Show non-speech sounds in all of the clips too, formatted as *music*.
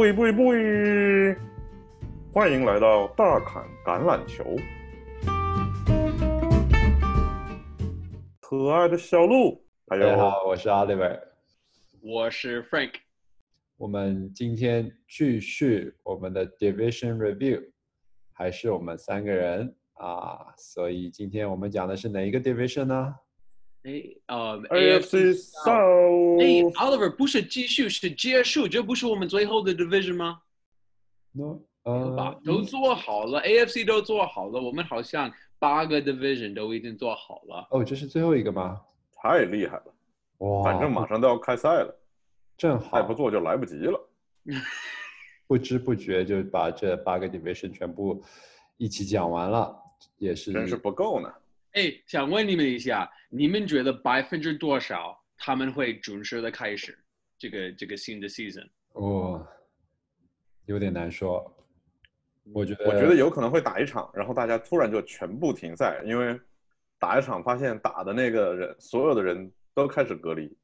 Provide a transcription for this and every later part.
不不不，欢迎来到大侃橄榄球。可爱的小鹿，还有大家好，我是 Oliver。我是 Frank，我们今天继续我们的 Division Review，还是我们三个人啊，所以今天我们讲的是哪一个 Division 呢？哎，呃 AFC South，哎。，Oliver 不是继续是结束，这不是我们最后的 division 吗？No，吧呃，，都做好了，AFC 都做好了，我们好像八个 division 都已经做好了。哦，这是最后一个吗？太厉害了，哇，反正马上都要开赛了，正再不，做就来不及了。*laughs* 不知不觉就把这八个 Division 全部一起讲完了，也是真是不够呢。哎，想问你们一下，你们觉得百分之多少他们会准时的开始这个这个新的 season？哦，有点难说。我觉得，我觉得有可能会打一场，然后大家突然就全部停赛，因为打一场发现打的那个人，所有的人都开始隔离。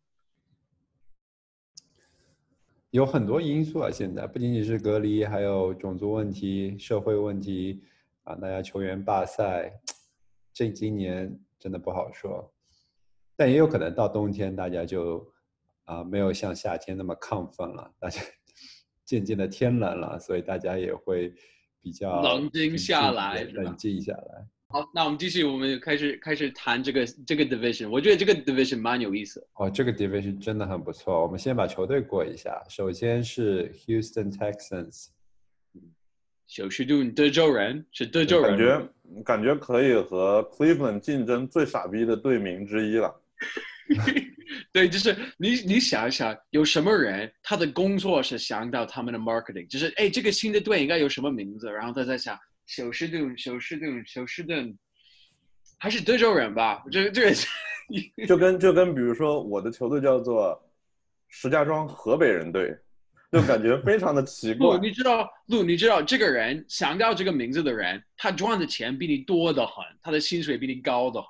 有很多因素啊，现在不仅仅是隔离，还有种族问题、社会问题啊，大家球员罢赛，这今年真的不好说。但也有可能到冬天，大家就啊没有像夏天那么亢奋了，大家渐渐的天冷了，所以大家也会比较冷静下来冷静下来。好，那我们继续，我们开始开始谈这个这个 division。我觉得这个 division 蛮有意思。哦，这个 division 真的很不错。我们先把球队过一下，首先是 Houston Texans。休斯顿德州人是德州人感，觉感觉可以和 Cleveland 竞争最傻逼的队名之一了。*laughs* 对，就是你你想一想，有什么人他的工作是想到他们的 marketing，就是哎，这个新的队应该有什么名字，然后他在想休斯顿，休斯顿，休斯顿，还是德州人吧？这个这 *laughs* 个就跟就跟比如说我的球队叫做石家庄河北人队，就感觉非常的奇，怪。你知道，路，你知道这个人想到这个名字的人，他赚的钱比你多得很，他的薪水比你高得很。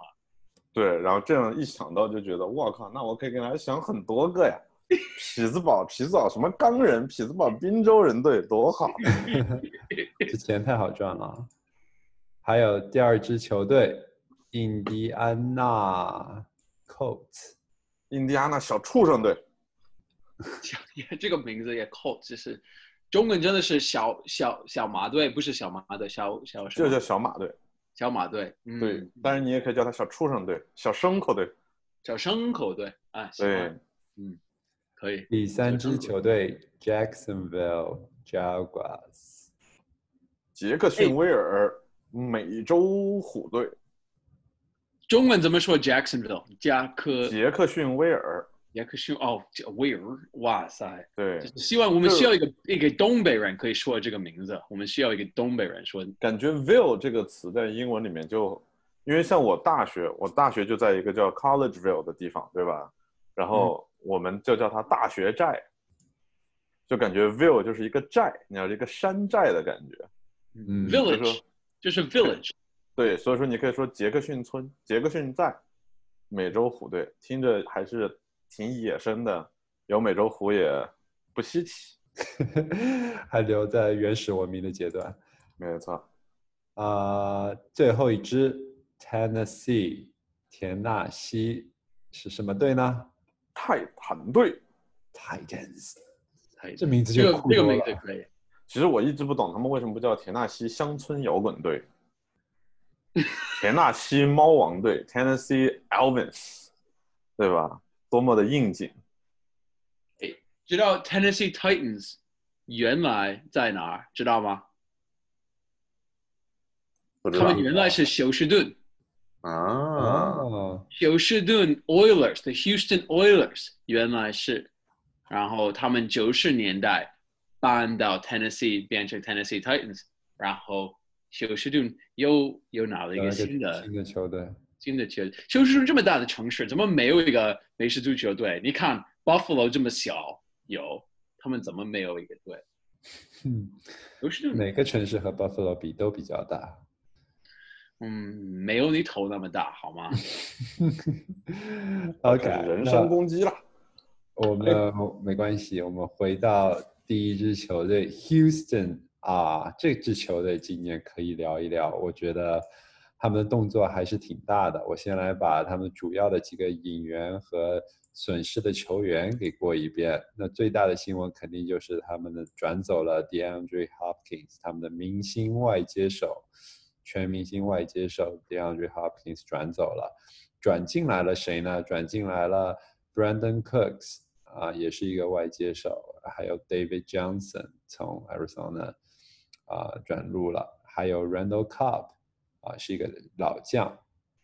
对，然后这样一想到就觉得，我靠，那我可以给他想很多个呀。*laughs* 匹兹堡，匹兹堡什么钢人，匹兹堡滨州人队多好。这钱太好赚了。还有第二支球队，印第安纳 Colts。印第安纳小畜生队，*laughs* 这个名字也扣，就是中文真的是小小小马队，不是小马队，小小就叫小马队。小马队，嗯，对，当然你也可以叫他小畜生队、小牲口队。小牲口队啊，对，，嗯，可以。第三支球队 Jacksonville Jaguars。杰克逊威尔美洲虎队，中文怎么说？Jacksonville，加克杰克逊威尔，杰克逊哦，这威尔，哇塞！对，希望我们需要一个一个东北人可以说这个名字，我们需要一个东北人说。感觉 ville 这个词在英文里面就，因为像我大学，我大学就在一个叫 Collegeville 的地方，对吧？然后我们就叫它大学寨，就感觉 ville 就是一个寨，你要一个山寨的感觉。嗯 village 说就是 village，*laughs* 对，所以说你可以说杰克逊村、杰克逊寨、美洲虎队，听着还是挺野生的，有美洲虎也不稀奇。*laughs* 还留在原始文明的阶段。没有错，啊、最后一支 Tennessee 田纳西是什么队呢泰坦队。？Titans。哎这名字就这个名。字可以。其实我一直不懂他们为什么不叫田纳西乡村摇滚队，*laughs* 田纳西猫王队 （Tennessee Elvis），对吧？多么的应景。知道 Tennessee Titans 原来在哪儿？知道吗？不知道他们原来是休斯顿，啊，哦，休斯顿 Oilers，the Houston Oilers 原来是，然后他们九十年代搬到 Tennessee 变成 Tennessee Titans，然后休斯顿又又拿了一个个新的新的球队。新的球斯顿这么大的城市，怎么没有一个美式足球队？你看 Buffalo 这么小，有他们怎么没有一个队？嗯，休斯顿每个城市和 Buffalo 比都比较大。嗯，没有你头那么大，好吗？*laughs* OK，人身攻击了。我们没关系，我们回到第一支球队 Houston 啊，这支球队今年可以聊一聊。我觉得他们的动作还是挺大的。我先来把他们主要的几个引援和损失的球员给过一遍。那最大的新闻肯定就是他们的转走了 DeAndre Hopkins，他们的明星外接手，全明星外接手 DeAndre Hopkins 转走了，转进来了谁呢？转进来了 Brandon Cooks。啊，也是一个外接手，还有 David Johnson 从 Arizona 啊转入了，还有 Randall Cobb 啊是一个老将，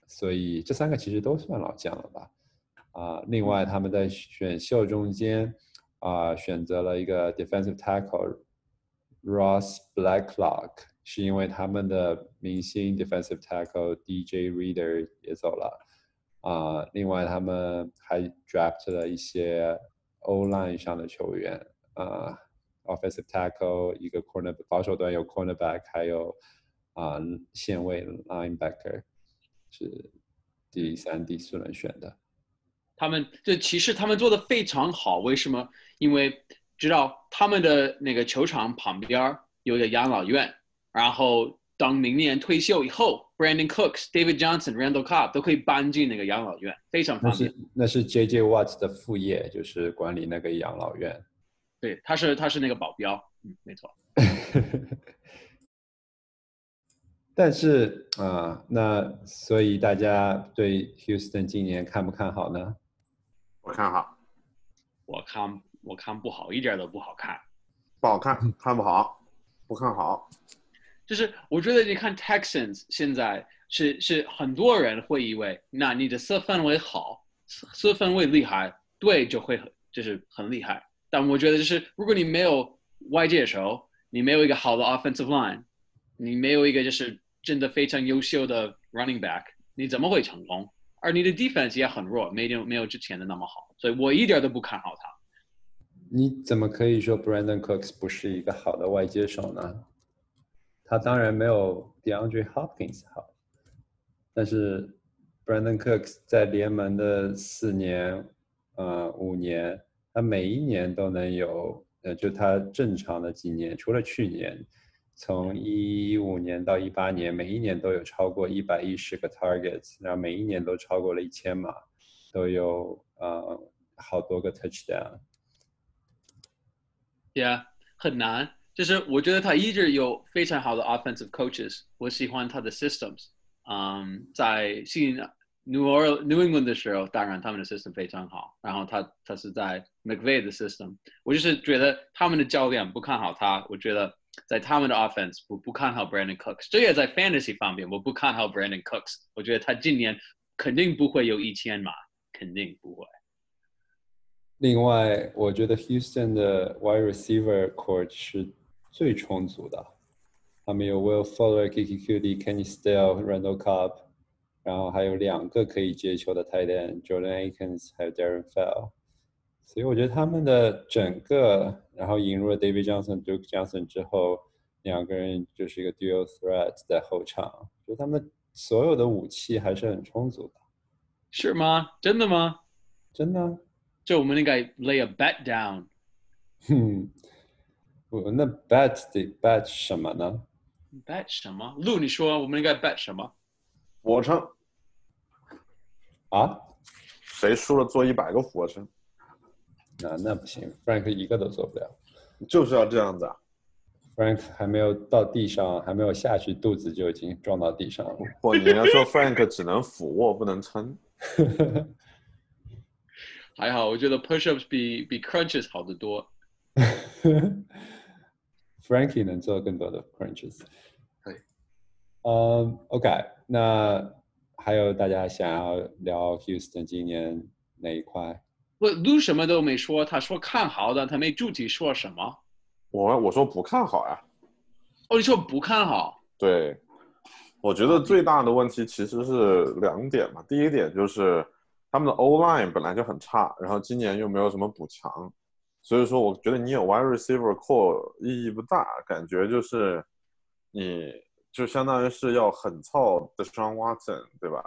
所以这三个其实都算老将了吧？啊，另外他们在选秀中间啊选择了一个 defensive tackle Ross Blacklock，是因为他们的明星 defensive tackle DJ Reader 也走了啊，另外他们还 draft 了一些。O line 上的球员啊，offensive tackle 一个 corner 保守端有 cornerback，还有啊线位 linebacker 是第三、第四轮选的。他们这其实他们做的非常好，为什么？因为知道他们的那个球场旁边有个养老院，然后当明年退休以后，Brandon Cooks、David Johnson、Randall Cobb 都可以搬进那个养老院，非常方便。那是 J.J. Watts 的副业，就是管理那个养老院。对，他是他是那个保镖，嗯，没错。*laughs* 但是啊，那所以大家对 Houston 今年看不看好呢？我看好。我看我看不好，一点都不好看。不好看，看不好，不看好。就是我觉得你看 Texans 现在是是很多人会以为，那你的四分位好，四分位厉害，对就会很就是很厉害。但我觉得就是如果你没有外界的时候，你没有一个好的 offensive line，你没有一个就是真的非常优秀的 running back，你怎么会成功？而你的 defense 也很弱，没有没有之前的那么好，所以我一点都不看好他。你怎么可以说 Brandon Cooks 不是一个好的外接手呢？他当然没有 DeAndre Hopkins 好，但是 Brandon Cooks 在联盟的四年，呃五年，他每一年都能有，呃就他正常的几年，除了去年，从一五年到一八年，每一年都有超过一百一十个 targets，然后每一年都超过了一千码，都有呃好多个 touchdown。Yeah，很难。就是我觉得他一直有非常好的 offensive coaches，我喜欢他的 systems。嗯，在新 New Or New England 的时候，当然他们的 system 非常好。然后他他是在 McVay 的 system，我就是觉得他们的教练不看好他。我觉得在他们的 offense 不不看好 Brandon Cooks，这也在 fantasy 方面我不看好 Brandon Cooks。我觉得他今年肯定不会有一千码，肯定不会。另外，我觉得 Houston 的 wide receiver court 是。最充足的，他们有 Will Fuller、Kiki Cudi、Kenny Stale、Randall Cobb，然后还有两个可以接球的 tight end，Jordan Akins 还有 Darren Fell，所以我觉得他们的整个，然后引入了 David Johnson、Duke Johnson 之后，两个人就是一个 dual threat 在后场，就他们所有的武器还是很充足的。是吗？真的吗？真的。就我们应该 lay a bet down。*laughs* 哼。那 bet 得 bet 什么呢？bet 什么？路，你说我们应该 bet 什么？俯卧撑。啊？谁输了做一百个俯卧撑？那那不行，Frank 一个都做不了。就是要这样子啊！Frank 还没有到地上，还没有下去，肚子就已经撞到地上了。不，你要说 Frank 只能俯卧不能撑。*laughs* 还好，我觉得 pushups 比比 crunches 好得多。*laughs* Frankie 能做更多的 crunches。对。嗯，OK，那还有大家想要聊 Houston 今年哪一块？我 Lu 什么都没说，他说看好的，他没具体说什么。我我说不看好呀。哦，你说不看好？对，我觉得最大的问题其实是两点嘛。第一点就是他们的 O line 本来就很差，然后今年又没有什么补强。所以说，我觉得你有 wide receiver core 意义不大，感觉就是你就相当于是要很操的伤 Watson，对吧？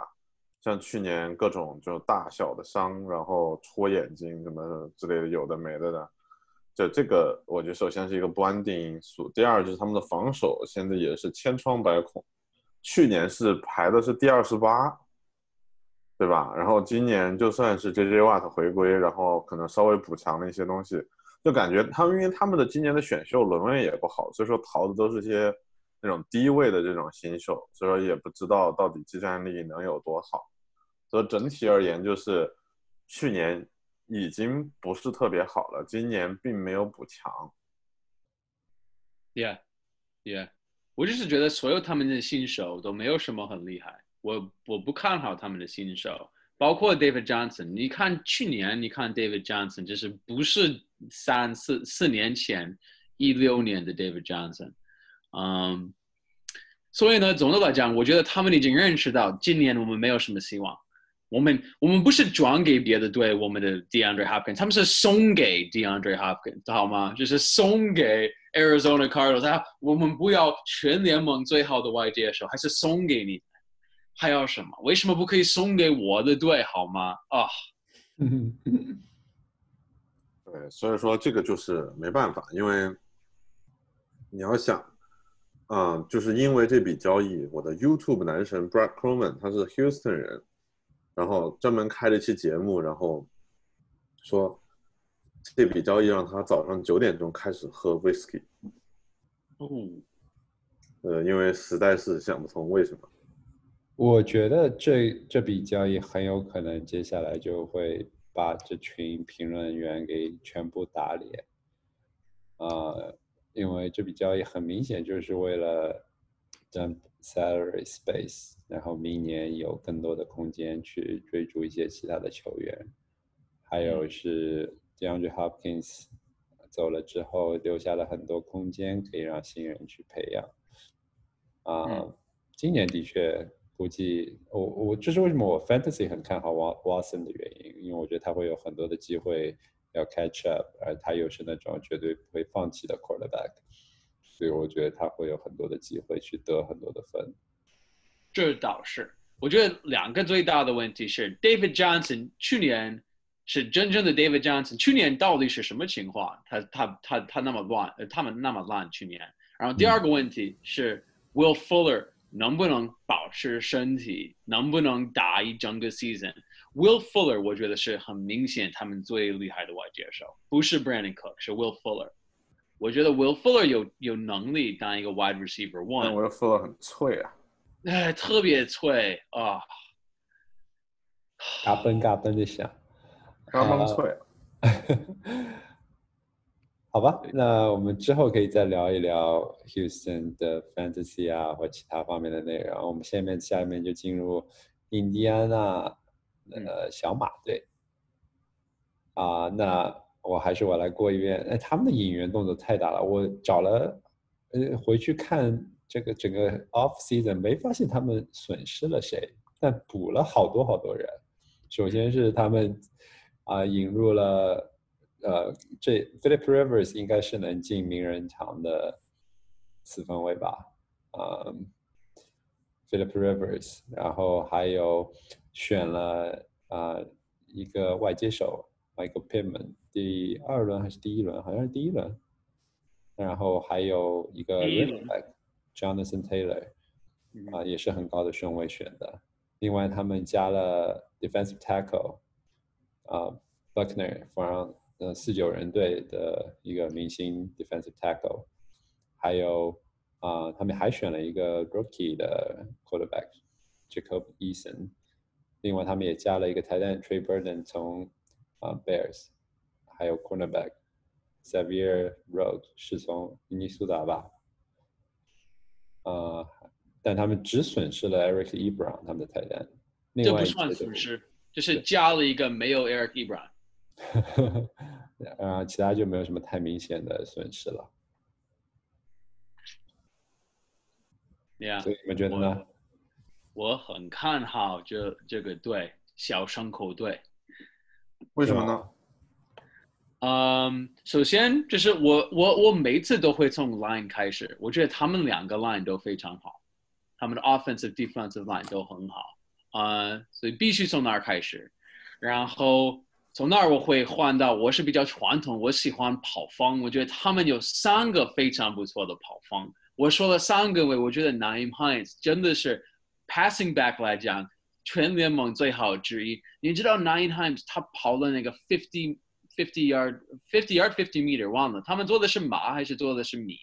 像去年各种就大小的伤，然后戳眼睛什么之类的，有的没的的。就这个，我觉得首先是一个不安定因素。第二就是他们的防守现在也是千疮百孔，去年是排的是第二十八，对吧？然后今年就算是 J J Watt 回归，然后可能稍微补强了一些东西，就感觉他们因为他们的今年的选秀轮位也不好，所以说淘的都是些那种低位的这种新秀，所以说也不知道到底技战力能有多好。所以整体而言，就是去年。已经不是特别好了，今年并没有补强。Yeah，Yeah，我就是觉得所有他们的新手都没有什么很厉害，我我不看好他们的新手，包括 David Johnson。你看去年，你看 David Johnson，就是不是三四四年前一六年的 David Johnson。嗯，所以呢，总的来讲，我觉得他们已经认识到今年我们没有什么希望。我们我们不是转给别的队，我们的 DeAndre Hopkins，他们是送给 DeAndre Hopkins，好吗？就是送给 Arizona Cardinals，他我们不要全联盟最好的外接手，还是送给你，还要什么？为什么不可以送给我的队，好吗？啊，*laughs* 对，所以说这个就是没办法，因为你要想，嗯，就是因为这笔交易，我的 YouTube 男神 Brad Coleman 他是 Houston 人。然后专门开了一期节目，然后说这笔交易让他早上九点钟开始喝 whisky。哦，呃，因为实在是想不通为什么。我觉得这这笔交易很有可能接下来就会把这群评论员给全部打脸。啊，因为这笔交易很明显就是为了占 salary space。然后明年有更多的空间去追逐一些其他的球员，还有是 DeAndre Hopkins 走了之后留下了很多空间可以让新人去培养。啊，今年的确估计我我这是为什么我 Fantasy 很看好 Watson 的原因，因为我觉得他会有很多的机会要 catch up，而他又是那种绝对不会放弃的 quarterback，所以我觉得他会有很多的机会去得很多的分。这倒是，我觉得两个最大的问题是，David Johnson 去年是真正的 David Johnson，去年到底是什么情况？他他他他那么乱，他们那么烂去年。然后第二个问题是，Will Fuller 能不能保持身体，能不能打一整个 season？Will Fuller 我觉得是很明显他们最厉害的外接手，不是 Brandon Cook，是 Will Fuller。我觉得 Will Fuller 有有能力当一个 wide receiver one。Will Fuller 很脆啊。哎，特别脆啊！嘎嘣嘎嘣的响，嘎嘣脆。*laughs* 好吧，那我们之后可以再聊一聊 Houston 的 Fantasy 啊，或其他方面的内容。我们下面下面就进入印第安纳呃小马队。啊，那我还是我来过一遍。哎，他们的引援动作太大了，我找了呃回去看。这个整个 off season 没发现他们损失了谁，但补了好多好多人。首先是他们啊引入了呃这 Philip Rivers 应该是能进名人堂的四分卫吧，啊 Philip Rivers，然后还有选了啊一个外接手 Michael Pittman，第二轮还是第一轮？好像是第一轮。然后还有一个 running back。Jonathan Taylor 啊，也是很高的顺位选的。另外，他们加了 defensive tackle 啊，Buckner from 呃四九人队的一个明星 defensive tackle，还有啊，他们还选了一个 rookie 的 quarterback Jacob Eason。另外，他们也加了一个 tight end Trey Burton 从啊 Bears，还有 cornerback Xavier Rhodes 是从明尼苏达吧。呃，但他们只损失了 Eric Ebron 他们的台单，这不算损失，就是加了一个没有 Eric Ebron，啊，*laughs* 其他就没有什么太明显的损失了。Yeah，所以你们觉得呢？我很看好这这个队，小伤口队。为什么呢？嗯，首先就是我我我每次都会从 line 开始，我觉得他们两个 line 都非常好，他们的 offensive defensive line 都很好，啊，所以必须从那儿开始。然后从那儿我会换到我是比较传统，我喜欢跑方，我觉得他们有三个非常不错的跑方。我说了三个位，我觉得 nine Hines 真的是 passing back 来讲全联盟最好之一。你知道 nine Hines 他跑了那个 fifty fifty yard fifty yard fifty meter 忘了，他们做的是马还是做的是米？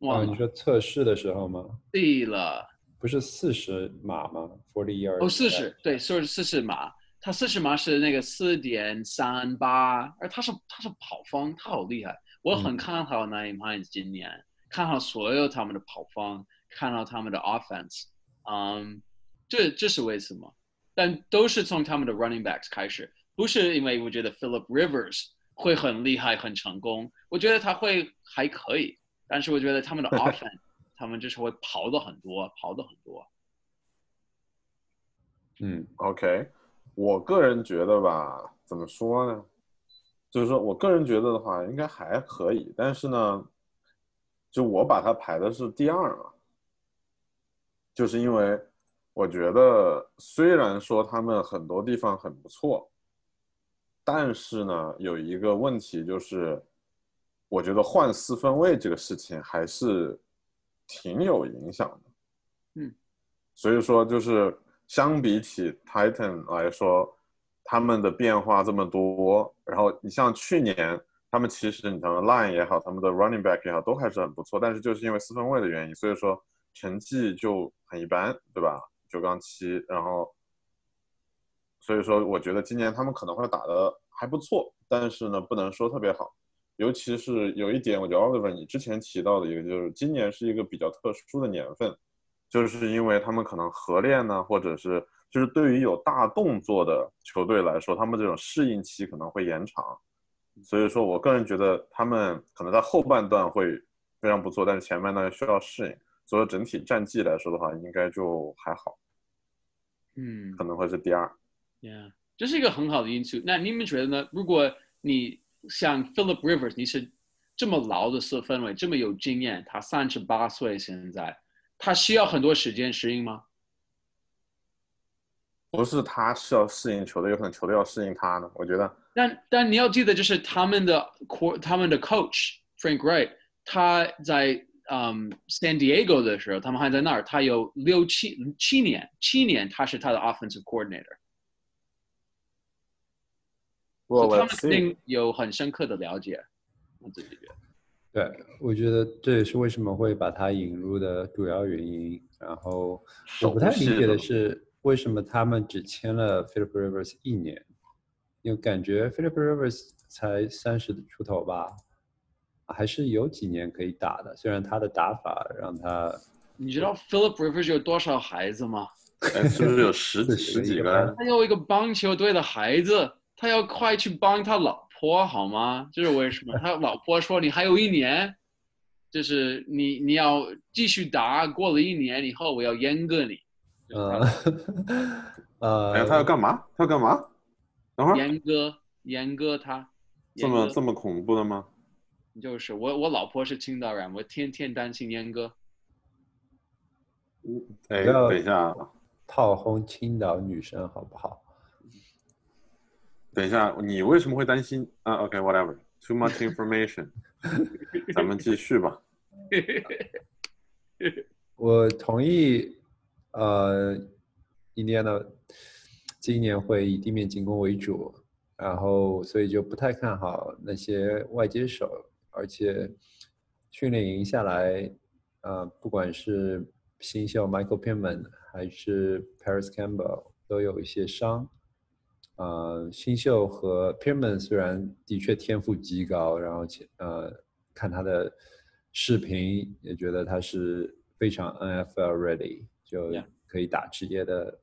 啊，忘了，你说测试的时候吗？对了。不是四十码吗？Forty yard。哦，四十，对，说是四十码，他四十码是那个四点三八，而他是他是跑方，他好厉害，我很看好 Naim Hines 今年，看好所有他们的跑方，看好他们的 offense，嗯，这这是为什么？但都是从他们的 running backs 开始，不是因为我觉得 Philip Rivers 会很厉害、很成功，我觉得他会还可以，但是我觉得他们的 *laughs* offense，他们就是会跑的很多，跑的很多。嗯 OK，我个人觉得吧，怎么说呢？就是说我个人觉得的话，应该还可以，但是呢，就我把它排的是第二嘛，就是因为我觉得虽然说他们很多地方很不错，但是呢，有一个问题就是，我觉得换四分位这个事情还是挺有影响的。嗯，所以说就是相比起 Titan 来说，他们的变化这么多，然后你像去年他们其实你像 line 也好，他们的 running back 也好，都还是很不错，但是就是因为四分位的原因，所以说成绩就很一般，对吧？九杠七，然后所以说我觉得今年他们可能会打得还不错，但是呢，不能说特别好。尤其是有一点，我觉得 Oliver 你之前提到的一个，就是今年是一个比较特殊的年份，就是因为他们可能合练呢，或者是就是对于有大动作的球队来说，他们这种适应期可能会延长。所以说我个人觉得他们可能在后半段会非常不错，但是前半段需要适应。所以整体战绩来说的话，应该就还好，嗯可能会是第二。，Yeah，这是一个很好的因素。那你们觉得呢？如果你像 Philip Rivers，你是这么老的四分位，这么有经验，他三十八岁现在，他需要很多时间适应吗？不是他是要适应球队，有可能球队要适应他呢。我觉得但但你要记得，就是他们的他们的 coach Frank Wright，他在嗯 San Diego 的时候，他们还在那儿，他有六七七年，七年他是他的 offensive coordinator，我所以他们肯定有很深刻的了解。我自己觉得，对，我觉得这也是为什么会把它引入的主要原因。然后我不太理解的是，为什么他们只签了 Philip Rivers 一年？因为感觉 Philip Rivers 才三十出头吧，还是有几年可以打的。虽然他的打法让他你知道 Philip Rivers 有多少孩子吗？哎，是不是有十 *laughs* 几十几个？他有一个棒球队的孩子，他要快去帮他老婆好吗？这是为什么？他老婆说你还有一年，就是你你要继续打，过了一年以后我要阉割你。呃 *laughs* 呃，哎，他要干嘛？他要干嘛？等会儿阉割阉割他，这么这么恐怖的吗？就是我我老婆是青岛人，我天天担心阉割。哎，不要等一下啊，炮轰青岛女生好不好？等一下，你为什么会担心啊？OK，whatever，too much information，*laughs* 咱们继续吧。我同意，呃，印第安纳今年会以地面进攻为主，然后所以就不太看好那些外接手，而且训练营下来，呃，不管是新秀 Michael Pittman 还是 Paris Campbell 都有一些伤。呃，新秀和 Pittman 虽然的确天赋极高，然后且呃看他的视频也觉得他是非常 NFL ready，就可以打职业的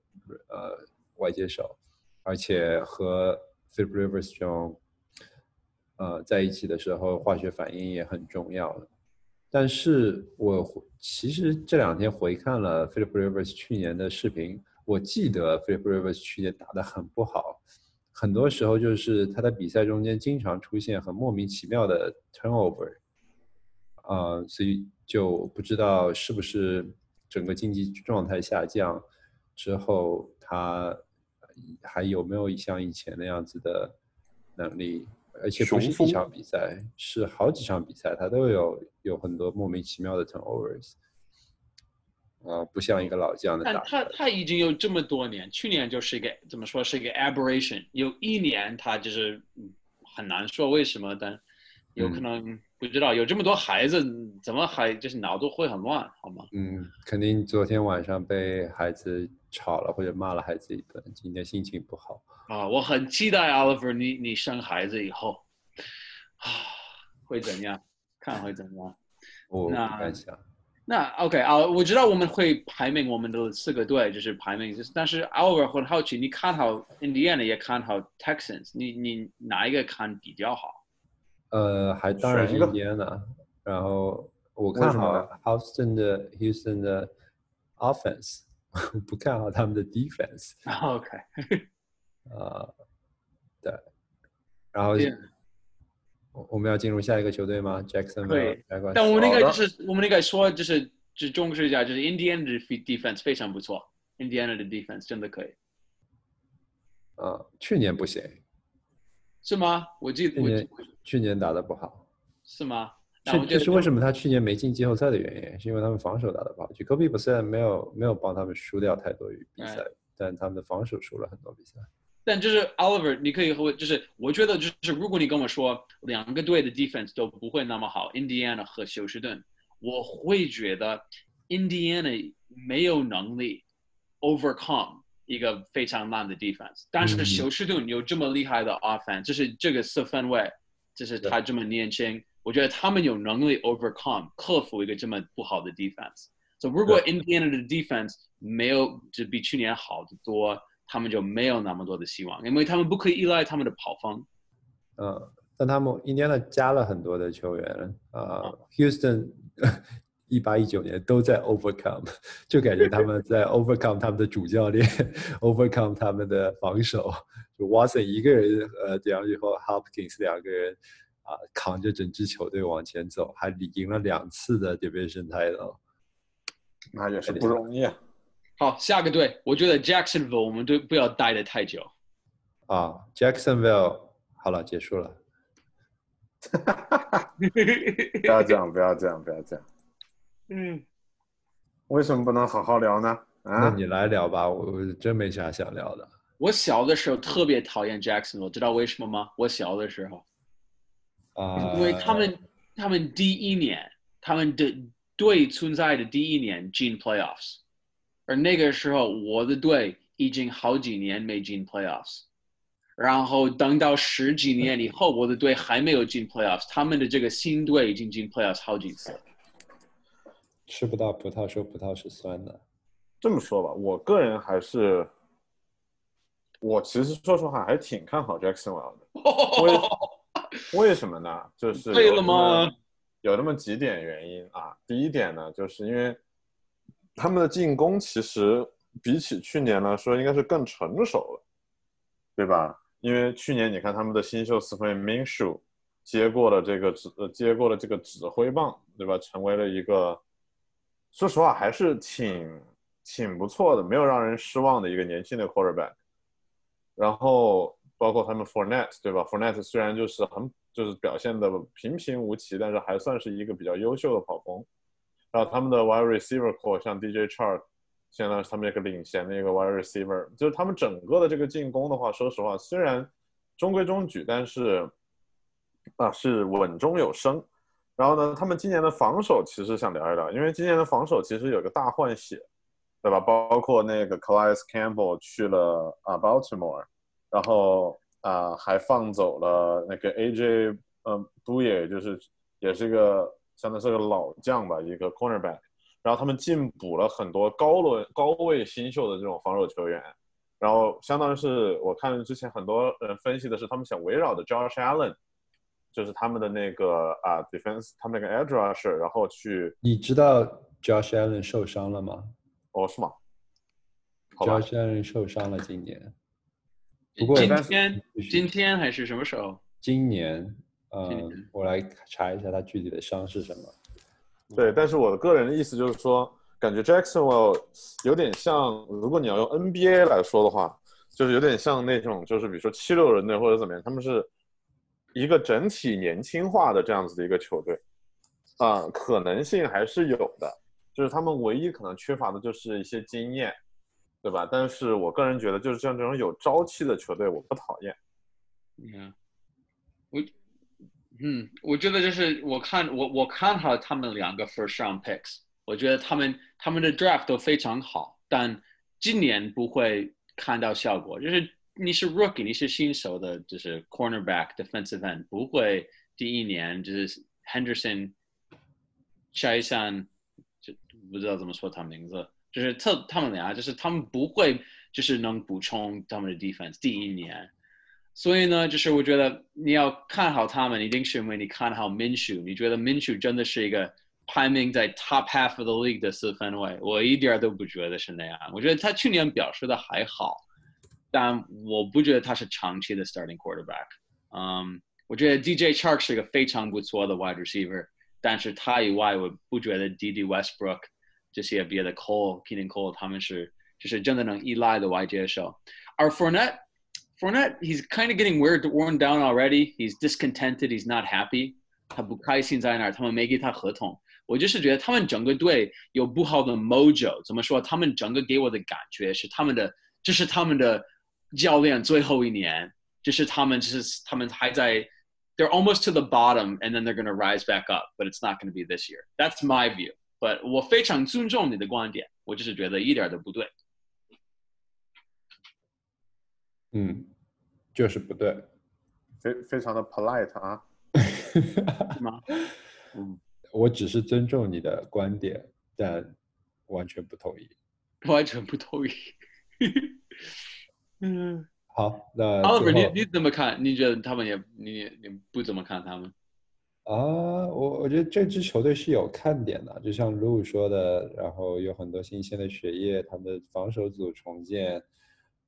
呃外接手，而且和 Philip Rivers 这种呃在一起的时候，化学反应也很重要的。但是我其实这两天回看了 Philip Rivers 去年的视频，我记得 Philip Rivers 去年打得很不好，很多时候就是他在比赛中间经常出现很莫名其妙的 turnover，啊、所以就不知道是不是整个竞技状态下降之后，他还有没有像以前那样子的能力？而且不是一场比赛，是好几场比赛，他都有有很多莫名其妙的 turnovers。啊，不像一个老将的但打他他已经有这么多年，去年就是一个怎么说是一个 aberration，有一年他就是嗯很难说为什么，但有可能不知道有这么多孩子，怎么还就是脑子会很乱，好吗？嗯，肯定昨天晚上被孩子吵了，或者骂了孩子一顿，今天心情不好。啊，我很期待 Oliver 你你生孩子以后啊会怎样，看会怎样。我不敢想。那 OK 啊，我知道我们会排名我们的四个队，就是排名，就是但是 Oliver 很好奇，你看好 Indiana 也看好 Texans，你你哪一个看比较好？呃，还当然 Indiana，然后我看好 Houston 的 Houston 的 offense，不看好他们的 defense。OK，呃，*laughs* 对，然后这样我我们要进入下一个球队吗？Jackson 可以没关系。但我们应该就是我们应该说就是只重视一下，就是 Indiana 的 defense 非常不错，Indiana 的 defense 真的可以，呃，去年不行，是吗？我记得我去年去年打得不好，是吗？那这这是为什么他去年没进季后赛的原因，是因为他们防守打得不好。Jacoby 不是没有没有帮他们输掉太多比赛，但他们的防守输了很多比赛。但就是 Oliver，你可以和我就是，我觉得就是，如果你跟我说两个队的 defense 都不会那么好，Indiana 和休斯顿，我会觉得 Indiana 没有能力 overcome 一个非常烂的 defense，但是嗯。休斯顿有这么厉害的 offense，就是这个四分卫，就是他这么年轻，我觉得他们有能力 overcome 克服一个这么不好的 defense。所以如果 Indiana 的 defense 没有就比去年好得多，他们就没有那么多的希望，因为他们不可以依赖他们的跑方。呃，但他们印第安纳加了很多的球员啊、h o u s t o n 一八一九年都在 overcome，*laughs* 就感觉他们在 *laughs* overcome 他们的主教练，*laughs* overcome 他们的防守。就 Watson 一个人，呃，这样以后 Hopkins 两个人啊、扛着整支球队往前走，还赢了两次的 division title。那也是不容易啊。好，下个队，我觉得 Jacksonville 我们都不要待得太久。啊，Jacksonville 好了，结束了。*laughs* 不要这样，不要这样，不要这样。嗯，为什么不能好好聊呢？那啊，你来聊吧，我我真没啥想聊的。我小的时候特别讨厌 Jacksonville，知道为什么吗？我小的时候，啊，因为他们他们第一年，他们的队存在的第一年进 playoffs，而那个时候我的队已经好几年没进 playoffs，然后等到十几年以后，我的队还没有进 playoffs，他们的这个新队已经进 playoffs 好几次。吃不到葡萄说葡萄是酸的。这么说吧，我个人还是，我其实说实话还挺看好 Jacksonville 的。为 *laughs* 为什么呢？就是对有这了吗么？有那么几点原因啊。第一点呢，就是因为他们的进攻其实比起去年来说，应该是更成熟了，对吧？因为去年你看他们的新秀四分卫 Minshew 接过了这个指接过了这个指挥棒，对吧？成为了一个说实话还是挺挺不错的，没有让人失望的一个年轻的 quarterback。然后包括他们 Fournette 对吧？Fournette 虽然就是很就是表现的平平无奇，但是还算是一个比较优秀的跑锋。然后他们的 wide receiver core 像 DJ Chark，现在是他们一个领衔的一个 wide receiver，就是他们整个的这个进攻的话，说实话虽然中规中矩，但是啊是稳中有升。然后呢，他们今年的防守其实想聊一聊，因为今年的防守其实有个大换血，对吧？包括那个 Calais Campbell 去了啊 Baltimore，然后啊还放走了那个 AJ 嗯 b u y 就是也是一个相当是个老将吧，一个 cornerback。然后他们进补了很多高轮高位新秀的这种防守球员，然后相当于是我看之前很多人分析的是他们想围绕着 Josh Allen。就是他们的那个啊，defense，他们那个 edge rusher，然后去你知道 Josh Allen 受伤了吗哦，是吗？，？Josh Allen 受伤了，今年。不过今天今天还是什么时候？今年，呃今年，我来查一下他具体的伤是什么。对，但是我的个人的意思就是说，感觉 Jacksonville 有点像，如果你要用 NBA 来说的话，就是有点像那种，就是比如说七六人队或者怎么样，他们是一个整体年轻化的这样子的一个球队，啊、可能性还是有的，就是他们唯一可能缺乏的就是一些经验，对吧？但是我个人觉得，就是像这种有朝气的球队，我不讨厌。Yeah，我，嗯，我觉得就是我看我我看好他们两个 first round picks，我觉得他们他们的 draft 都非常好，但今年不会看到效果。就是你是 rookie，你是新手的，就是 cornerback、defensive end，不会第一年就是 Henderson、筛山，就不知道怎么说他名字，就是特他们俩，就是他们不会就是能补充他们的 defense 第一年。所以呢，就是我觉得你要看好他们，一定是因为你看好 Minshew，你觉得 Minshew 真的是一个排名在 top half of the league 的四分卫，我一点都不觉得是那样。我觉得他去年表示的还好，但我不觉得他是长期的 starting quarterback。嗯，我觉得 DJ Chark 是一个非常不错的 wide receiver，但是他以外，我不觉得 DD Westbrook 这些别的 Cole、Keenan Cole 他们是就是真的能依赖的外接手，而 Fournette。Fournette, he's kind of getting weird, worn down already. He's discontented. He's not happy. 他不开心在那儿，他们没给他合同。我就是觉得他们整个队有不好的 mojo。怎么说？他们整个给我的感觉是他们的，这是他们的教练最后一年，这是他们，就是他们还在，they're almost to the bottom, and then they're going to rise back up, but it's not going to be this year. That's my view. But 我非常尊重你的观点，我就是觉得一点都不对。嗯， 就是不对。非非常的 polite 啊，*laughs* 是吗？嗯，我只是尊重你的观点，但完全不同意。*laughs* 完全不同意。嗯 *laughs* 好，那，Oliver，你你怎么看？你觉得他们也你你不怎么看他们？啊，我我觉得这支球队是有看点的，就像卢说的，然后有很多新鲜的血液，他们的防守组重建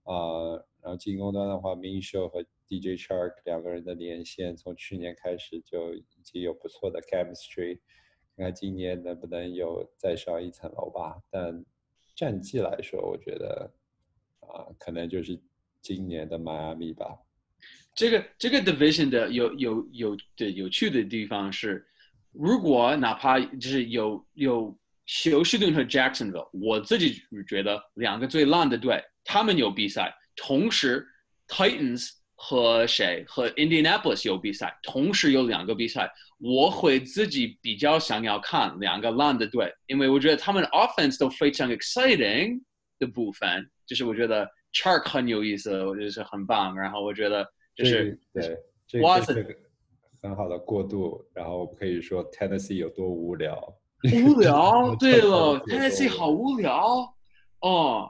啊、然后进攻端的话 m i n s h o 和 DJ Chark 两个人的连线，从去年开始就已经有不错的 chemistry，看看今年能不能有再上一层楼吧。但战绩来说，我觉得啊、可能就是今年的迈阿密吧。这个这个 division 的有有有的有趣的地方是，如果哪怕就是有有休斯顿和 Jacksonville，我自己觉得两个最烂的队，他们有比赛，同时 Titans 和谁和 Indianapolis 有比赛，同时有两个比赛，我会自己比较想要看两个烂的队，因为我觉得他们的 offense 都非常 exciting 的部分，就是我觉得 Chark 很有意思，我觉得是很棒，然后我觉得就是对，这哇塞这是个很好的过渡。然后可以说 Tennessee 有多无聊。无聊。*laughs* 对了，Tennessee 好无聊哦。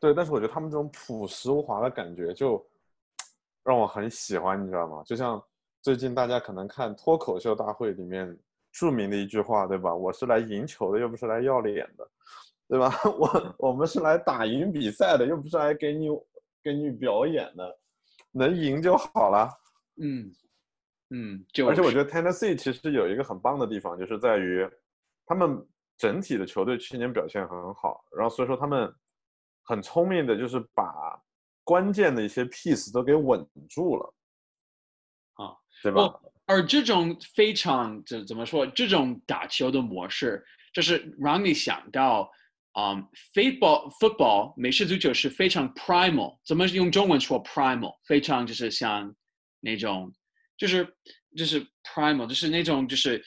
对，但是我觉得他们这种朴实无华的感觉就让我很喜欢，你知道吗？就像最近大家可能看脱口秀大会里面著名的一句话，对吧？我是来赢球的，又不是来要脸的，对吧？*laughs* 我我们是来打赢比赛的，又不是来给你给你表演的，能赢就好了。嗯嗯，就而且我觉得 Tennessee 其实有一个很棒的地方，就是在于他们整体的球队去年表现很好，然后所以说他们很聪明的，就是把关键的一些 piece 都给稳住了，啊，对吧？而这种非常怎怎么说？这种打球的模式，就是让你想到，嗯、f o o t b a l l football 美式足球是非常 primal，怎么用中文说 primal？非常就是像那种，就是就是 primal，就是那种就是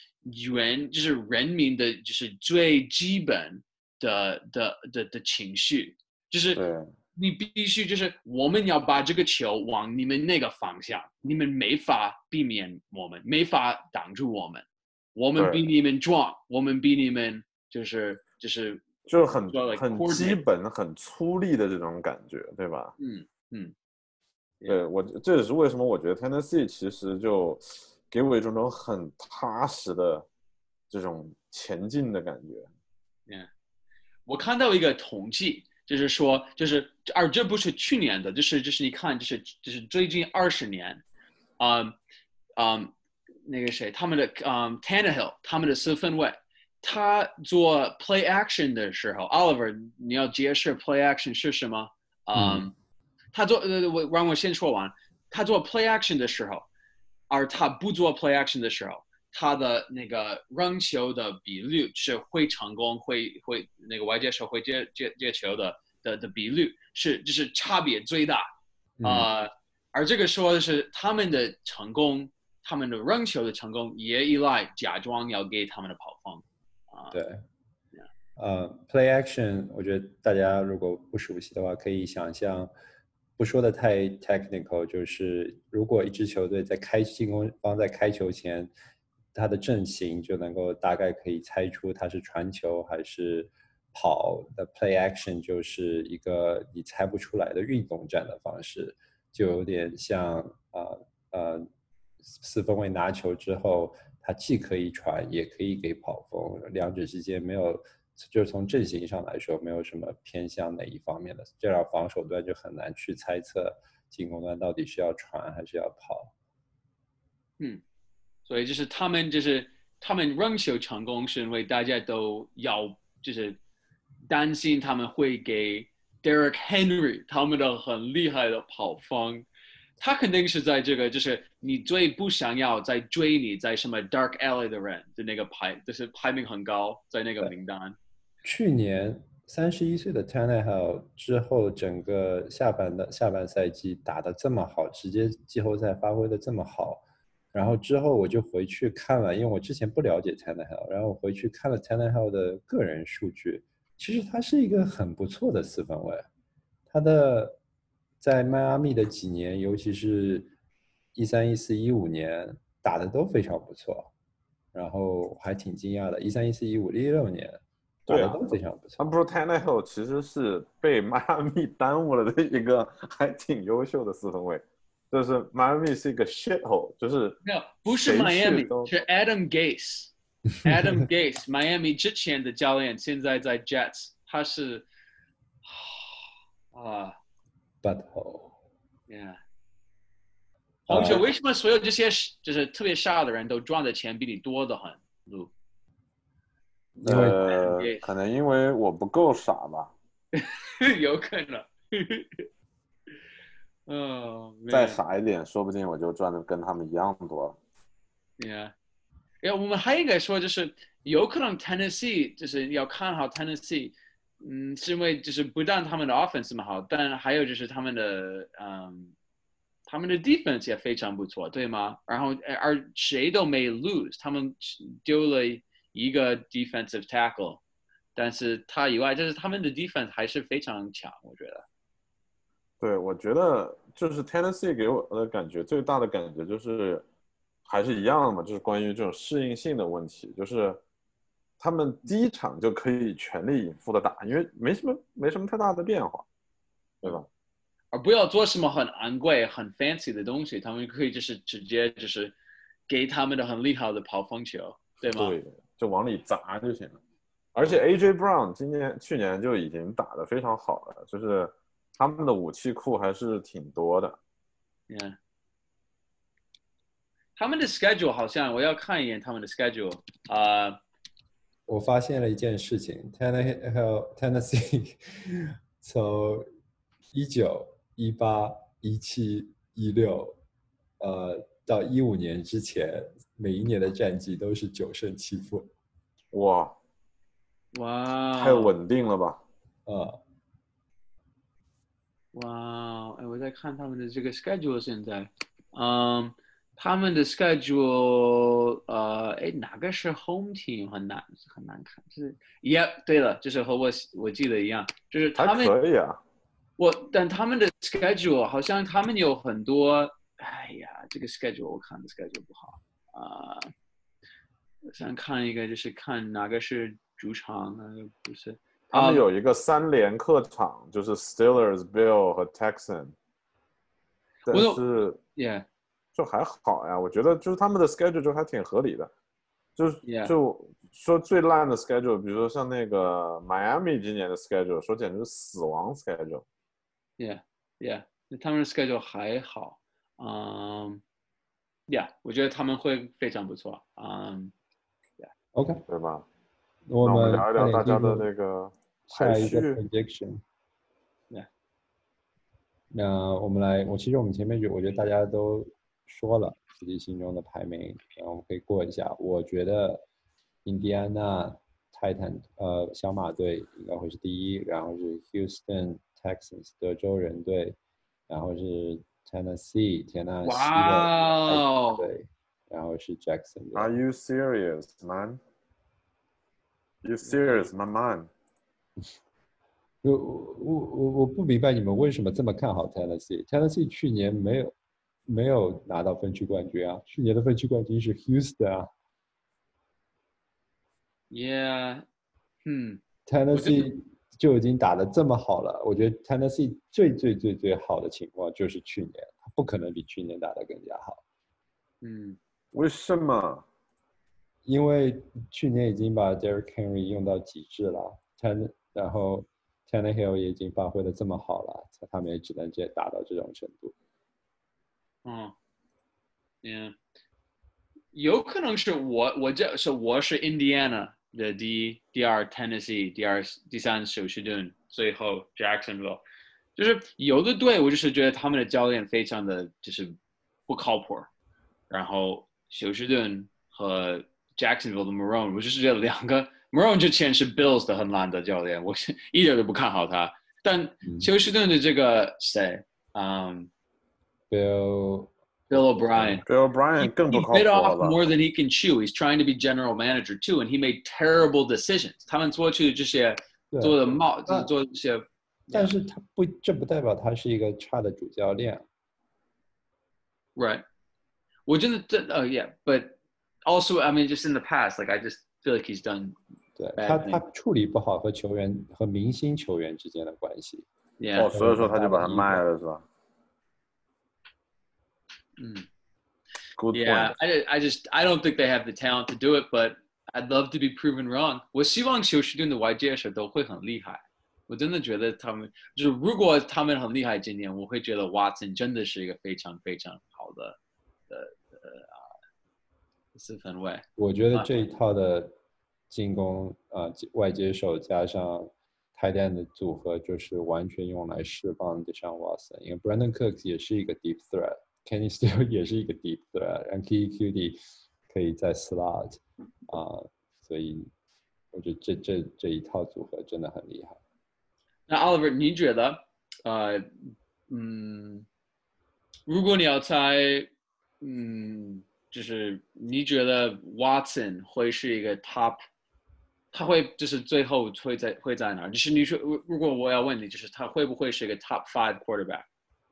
原就是人民的就是最基本的的的的情绪，就是你必须就是我们要把这个球往你们那个方向，你们没法避免我们，没法挡住我们，我们比你们壮，我们比你们就是就是就是很很基本、很粗粝的这种感觉，对吧？嗯嗯对我这也是为什么我觉得 Tennessee 其实就给我一种种很踏实的这种前进的感觉。嗯我看到一个统计，就是说，就是而这不是去年的，就是就是你看，就是就是最近二十年，啊、啊、那个谁，他们的嗯、Tannehill，他们的四分卫，他做 play action 的时候，Oliver，你要解释 play action 是什么？啊、嗯他做呃，我让我先说完，他做 play action 的时候，而他不做 play action 的时候，他的那个扔球的比率是会成功，会会那个外接手会接接接球的的的比率是就是差别最大嗯。啊、而这个说的是他们的成功，他们的扔球的成功也依赖假装要给他们的跑风啊、对，呃，play action，我觉得大家如果不熟悉的话，可以想象，不说的太 technical，就是如果一支球队在开进攻方在开球前，他的阵型就能够大概可以猜出他是传球还是跑的 play action，就是一个你猜不出来的运动战的方式，就有点像呃呃四分卫拿球之后，他既可以传也可以给跑锋，两者之间没有，就是从阵型上来说没有什么偏向哪一方面的，这样防守端就很难去猜测进攻端到底是要传还是要跑。嗯所以就是他们就是他们扔球成功，是因为大家都要就是担心他们会给 Derek Henry 他们的很厉害的跑锋，他肯定是在这个就是你最不想要在追你在什么 Dark Alley 的人的那个排，就是排名很高在那个名单。去年三十一岁的 Tannehill 之后，整个下半的下半赛季打得这么好，直接季后赛发挥的这么好，然后之后我就回去看了，因为我之前不了解 Tannehill，然后我回去看了 Tannehill 的个人数据，其实他是一个很不错的四分卫，他的在迈阿密的几年，尤其是一三、一四、一五年打的都非常不错，然后还挺惊讶的，一三、一四、一五、一六年。打对啊都非常不错。他不说 Tannehill 其实是被 *laughs* 迈阿密耽误了的一个还挺优秀的四分卫，就是迈阿密是一个 shithole，就是没有，不是 Miami，是 Adam Gase。*laughs* Adam Gase Miami 之前的教练，现在在 Jets，他是啊 Butthole，，Yeah。呃红球为什么所有这些就是特别傻的人都赚的钱比你多的很？路呃可能因为我不够傻吧，*laughs* 有可能。哦，再傻一点，说不定我就赚的跟他们一样多了。Yeah，哎，我们还应该说，就是有可能 Tennessee 就是要看好 Tennessee，嗯，是因为就是不但他们的 offense 这么好，但还有就是他们的嗯，他们的 defense 也非常不错，对吗？然后呃而谁都没 lose，他们丢了一个 defensive tackle，但是他以外，就是他们的 defense 还是非常强，我觉得。对，我觉得就是 Tennessee 给我的感觉最大的感觉就是还是一样的嘛，就是关于这种适应性的问题，就是他们第一场就可以全力以赴的打，因为没什么没什么太大的变化，对吧？而不要做什么很昂贵、很 fancy 的东西，他们可以就是直接就是给他们的很厉害的跑风球，对吗？对，就往里砸就行了。而且 AJ Brown 今年去年就已经打得非常好了，就是他们的武器库还是挺多的。Yeah. 他们的 schedule 好像我要看一眼他们的 schedule 啊、我发现了一件事情，Tennessee Tennessee *laughs* 从一九、一八、一七、一六，呃，到一五年之前，每一年的战绩都是九胜七负。哇，哇，太稳定了吧？呃，哇，哎，我在看他们的这个 schedule 现在，嗯，他们的 schedule，呃，哎，哪个是 home team 很难很难看，就是，Yep，对了，就是和我我记得一样，就是他们可以啊。我但他们的 schedule 好像他们有很多，哎呀，这个 schedule 我看的 schedule 不好啊、我想看一个，就是看哪个是主场，哪个不是。他们啊。有一个三连客场，就是 Steelers、Bill 和 Texan。但我有是 Yeah，就还好呀，我觉得就是他们的 schedule 就还挺合理的，就是 Yeah 就说最烂的 schedule，比如说像那个 Miami 今年的 schedule，说简直是死亡 schedule。Yeah, yeah，他们的 schedule 还好，嗯、yeah，我觉得他们会非常不错，嗯、，Yeah, OK，对吧？我那我们们聊一聊大家的那个下一个。prediction。Yeah 那我们来，我其实我们前面就我觉得大家都说了自己心中的排名，然后我们可以过一下。我觉得印第安纳泰坦呃小马队应该会是第一，然后是 Houston Texans 德州人队，然后是 Tennessee 田纳西的哇哦对，然后是 Jackson Are you serious, man? You serious, my man? *laughs* 我我我我不明白你们为什么这么看好 Tennessee。Tennessee 去年没有没有拿到分区冠军啊，去年的分区冠军是 Houston 啊。Yeah，嗯 Tennessee 就已经打得这么好了，我觉得 Tennessee 最最最最好的情况就是去年，他不可能比去年打得更加好，嗯为什么？因为去年已经把 Derrick Henry 用到极致了，Ten 然后 Tannehill 也已经发挥的这么好了，他们也只能直接打到这种程度。嗯，Yeah，有可能是我我这是我是 Indiana 的第一，第二 Tennessee，第二第三休斯顿，最后 Jacksonville，就是有的队我就是觉得他们的教练非常的就是不靠谱，然后休斯顿和 Jacksonville 的 Maroon，我就是觉得两个 Marone 之前是 Bills 的很烂的教练，我是一点都不看好他，但嗯休斯顿的这个谁，嗯、 Bill Bill O'Brien。 Bill He, Bryan 更 he 不靠 bit 谱 off 了吧？ more than he can chew. He's trying to be general manager too, and he made terrible decisions. 他们做出这些对做的冒，就那是做这些。但是他不，这不代表他是一个差的主教练。 Right. 我真的真呃、yeah, but also I mean just in the past, like I just feel like he's done. 对他他处理不好和球员和明星球员之间的关系。哦，所以说他就把他卖了是吧？嗯。Yeah, I I just I don't think they have the talent to do it, but I'd love to be proven wrong. 我希望休斯顿的 YG 选都会很厉害。我真的觉得他们就是如果他们很厉害，今年我会觉得 Watson 真的是一个非常非常好的的呃四分卫。我觉得这一套的进攻啊、呃外接手加上 tight end 的组合，就是完全用来释放 Deshaun Watson，因为 Brandon Cook 也是一个 deep threat，Kenny Steele 也是一个 deep threat，然后 K.E.Q.D. 可以在 slot 啊、所以我觉得这这这一套组合真的很厉害。那 Oliver，你觉得呃嗯，如果你要猜，嗯，就是你觉得 Watson 会是一个 top，他会就是最后会在会在哪儿？就是你说，如如果我要问你，就是他会不会是一个 top five quarterback？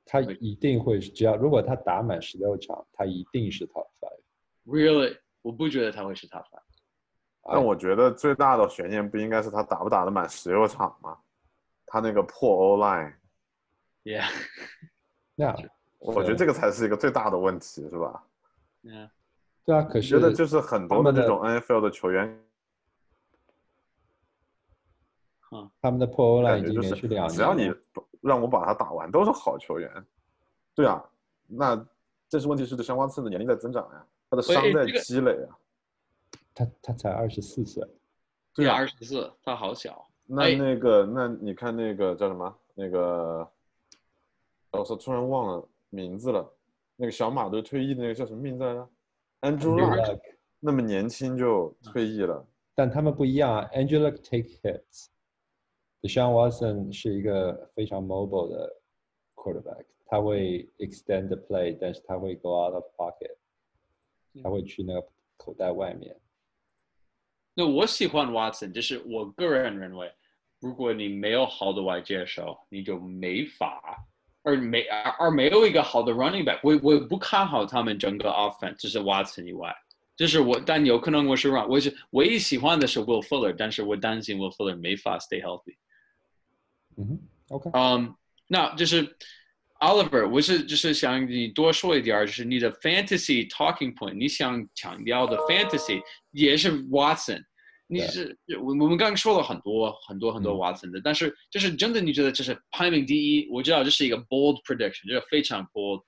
他一定会是，只要如果他打满十六场，他一定是 top five。Really，我不觉得他会是 top five。但我觉得最大的悬念不应该是他打不打得满十六场吗？他那个破 O line，Yeah，那样 *laughs* 我觉得这个才是一个最大的问题，是吧？yeah，对啊，可我是觉得就是很多的这种 NFL 的球员，他们的破欧 line 已经感觉就连续两年只要你让我把他打完，都是好球员。对啊，那这是问题是这相关次的年龄在增长呀，他的伤在积累啊。他他才二十四岁，对啊二十四，他好小。那哎那个，那你看那个叫什么？那个，我操，突然忘了名字了。那个小马队退役的那个叫什么名字来着？Andrew Luck，Luck 那么年轻就退役了。但他们不一样啊。Angela take hits，Deshaun Watson 是一个非常 mobile 的 quarterback，他会 extend the play，但是他会 go out of pocket，他会去那个口袋外面。那我喜欢 Watson，就是我个人认为，如果你没有好的外接手，你就没法，而没而而没有一个好的 running back，我我不看好他们整个 offense，就是 Watson 以外，就是我，但有可能我是 wrong，我是唯一喜欢的是 Will Fuller，但是我担心 Will Fuller 没法 stay healthy。 嗯哼，OK，嗯，那就是 Oliver，我是就是想你多说一点儿，就是你的 fantasy talking point，你想强调的 fantasy 也是 Watson。你对是我我们刚刚说了很多很多很多嗯 Watson 的，但是就是真的你觉得这是排名第一？我知道这是一个 bold prediction，这个非常 bold，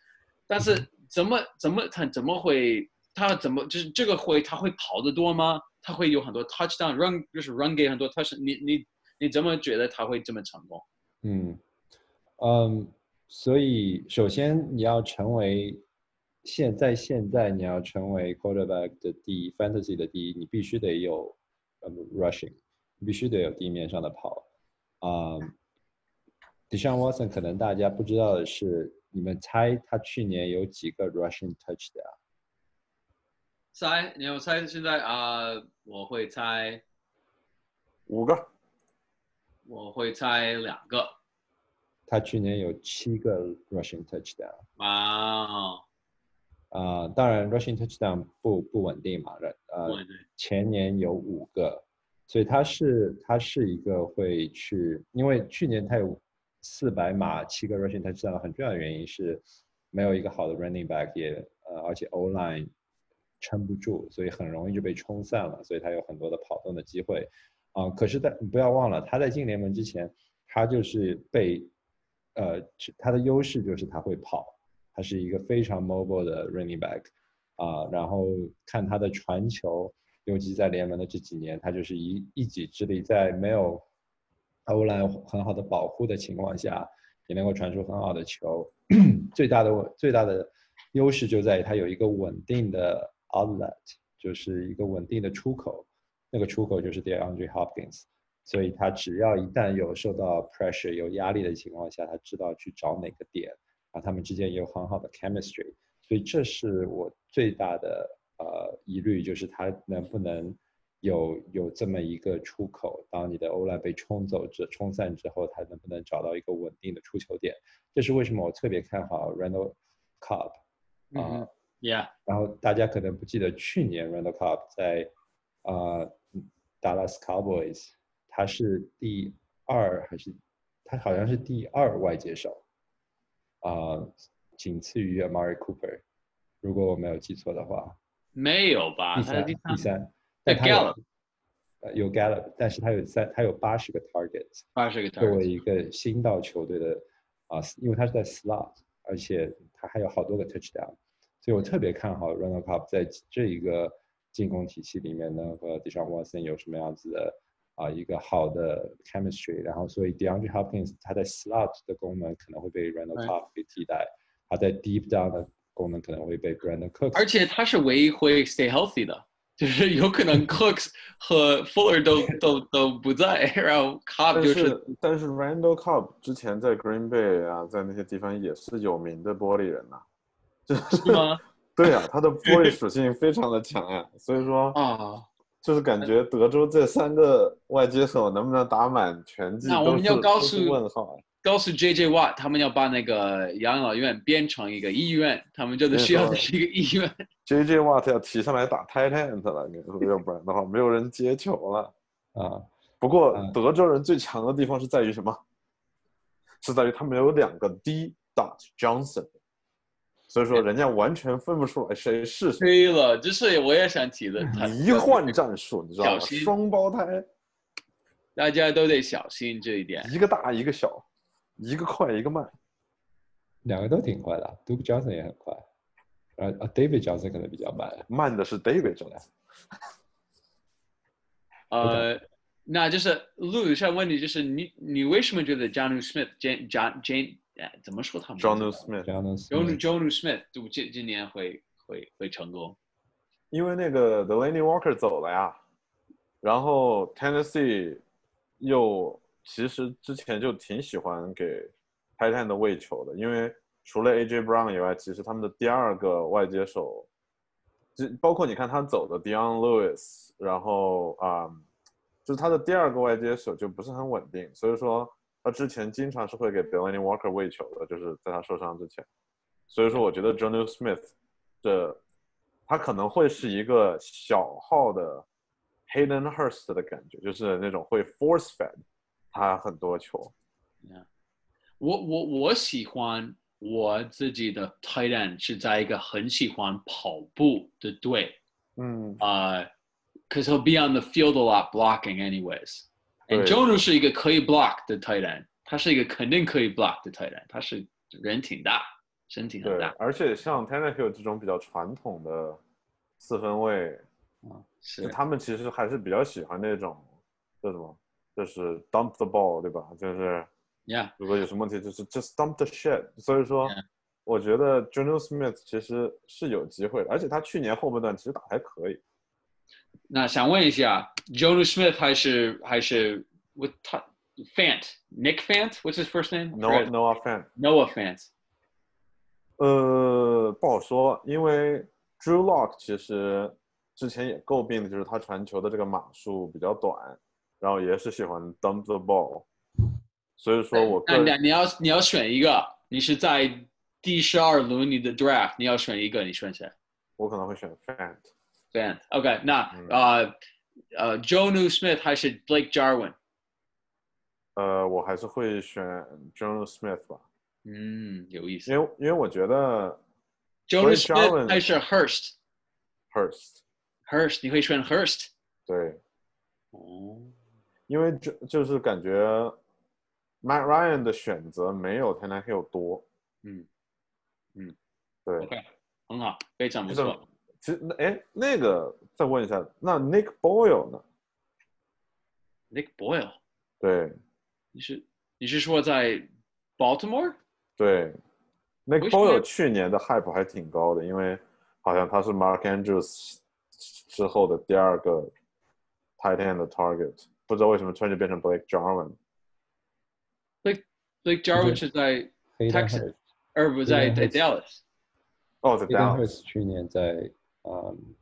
但是怎么怎么他怎么会他怎么就是这个会他会跑得多吗？他会有很多 touchdown run 就是 run 给很多 touch，你你你怎么觉得他会这么成功？嗯，嗯，所以首先你要成为现在现在你要成为 quarterback 的第一，fantasy 的第一，你必须得有呃 rushing，你必须得有地面上的跑。啊、Deshaun Watson 可能大家不知道的是，你们猜他去年有几个 rushing touchdown？猜，你要猜现在啊、我会猜，五个，我会猜两个。他去年有七个 rushing touchdown。哇哦，啊、当然 rushing touchdown 不不稳定嘛，呃，对对，前年有五个，所以他是他是一个会去，因为去年他有四百码七个 rushing touchdown，很重要的原因是没有一个好的 running back，也呃而且 O line 撑不住，所以很容易就被冲散了，所以他有很多的跑动的机会啊、可是在你不要忘了，他在进联盟之前，他就是被呃他的优势就是他会跑，他是一个非常 mobile 的 running back 啊、然后看他的传球，尤其在联盟的这几年，他就是一一己之力，在没有欧兰很好的保护的情况下，也能够传出很好的球。最大的最大的优势就在于他有一个稳定的 outlet，就是一个稳定的出口，那个出口就是 DeAndre Hopkins。所以他只要一旦有受到 pressure 有压力的情况下，他知道去找哪个点，啊，他们之间也有很好的 chemistry，所以这是我最大的呃疑虑，就是他能不能有有这么一个出口，当你的欧莱被冲走之冲散之后，他能不能找到一个稳定的出球点？这是为什么我特别看好 Randall Cobb 啊、，Yeah，然后大家可能不记得去年 Randall Cobb 在呃 Dallas Cowboys，他是第二还是他好像是第二外接手，啊、仅次于 Amari Cooper，如果我没有记错的话，没有吧？第三第第三，对但他有有 Gallup，但是他有三他有八十个 targets，八十个 target，作为一个新到球队的啊、因为他是在 slot，而且他还有好多个 touchdown，所以我特别看好 Ronald Cup 在这一个进攻体系里面呢和 Deshaun Watson 有什么样子的啊、一个好的 chemistry，然后所以 DeAndre Hopkins 他在 slot 的功能可能会被对 Cup 给替代，他在 deep down 的功能可能会被 Brandon Cooks 而且他是唯一会 stay healthy 的，就是有可能 Cooks 和 Fuller 都都都不在，然后 Cobb 就是但是 Randall Cobb 之前在 Green Bay 啊，在那些地方也是有名的玻璃人呐、就是是吗？对啊，他的 *laughs* 玻璃属性非常的强呀、所以说啊，就是感觉德州这三个外接手能不能打满全季，那我们要告诉问号啊。告诉 JJ Watt 他们要把那个养老院变成一个医院，他们真的需要错的是一个医院。*laughs* J.J. Watt 要提上来打 end 了，你说要不然的话没有人接球了。啊，不过嗯德州人最强的地方是在于什么？是在于他们有两个 D dot Johnson，所以说人家完全分不出来谁是谁，对了，这是我也想提的，他迷幻战术，你知道吗？双胞胎，大家都得小心这一点。一个大一个小，一个快一个慢。两个都挺快的，Duke Johnson 也很快，呃啊 David Johnson 可能比较慢，慢的是 David Johnson，*laughs* 呃，那就是陆上问题就是你你为什么觉得 John Smith Jane John Jane 哎怎么说他们 John Smith，Johnson John John Smith 就今今年会会会成功？因为那个 Delaney Walker 走了呀，然后 Tennessee 又其实之前就挺喜欢给 tight end 的喂球的，因为除了 AJ Brown 以外，其实他们的第二个外接手，就包括你看他走的 Dion Lewis，然后啊、就是他的第二个外接手就不是很稳定，所以说他之前经常是会给 Delaney Walker 喂球的，就是在他受伤之前，所以说我觉得 Jonnu Smith 这他可能会是一个小号的 Hayden Hurst 的感觉，就是那种会 force fed 他很多球。我我我喜欢 我自己的 tight end 是在一个很喜欢跑步的队，嗯，呃，cause he'll be on the field a lot blocking anyways。 Jonu 是一个可以 block 的 tight end，他是一个肯定可以 block 的 tight end，他是人挺大，身体很对大，，而且像 Tannehill 这种比较传统的四分卫，是他们其实还是比较喜欢那种叫什么，就是 dump the ball，对吧？就是，Yeah，如果有什么问题，就是 just dump the shit。所以说 Yeah. 我觉得 Jono Smith 其实是有机会的，而且他去年后半段其实打还可以。那想问一下，Jonu Smith 还是还是 with 他 Fant Nick Fant，what's his first name? Noah Noah Fan，Noah Fant。呃，不好说，因为 Drew Lock 其实之前也诟病的就是他传球的这个码数比较短，然后也是喜欢 dump the ball，所以说我那那你要你要选一个，你是在第十二轮你的 draft，你要选一个，你选谁我可能会选 Fan。OK，那嗯呃呃，Jonu Smith 还是 Blake Jarwin？呃，我还是会选 Jono Smith 吧，嗯，有意思因。为因为我觉得 Blake Jarwin Smith 还是 Hurst？Hurst，Hurst 你会选 Hurst？对，哦，因为就就是感觉 Matt Ryan 的选择没有 t e n n e Hill 多，嗯嗯对。，OK，很好，非常不错。其实那哎，那个再问一下，那 Nick Boyle 呢？Nick Boyle，对你是你是说在 Baltimore？对，Nick Boyle 去年的 hype 还挺高的，因为好像他是 Mark Andrews 之后的第二个 tight end 的 target，不知道为什么突然就变成 Blake Jarwin。Blake Jarwin 是在 Texas 而不在在 Hurst Dallas。哦，Dallas，去年在嗯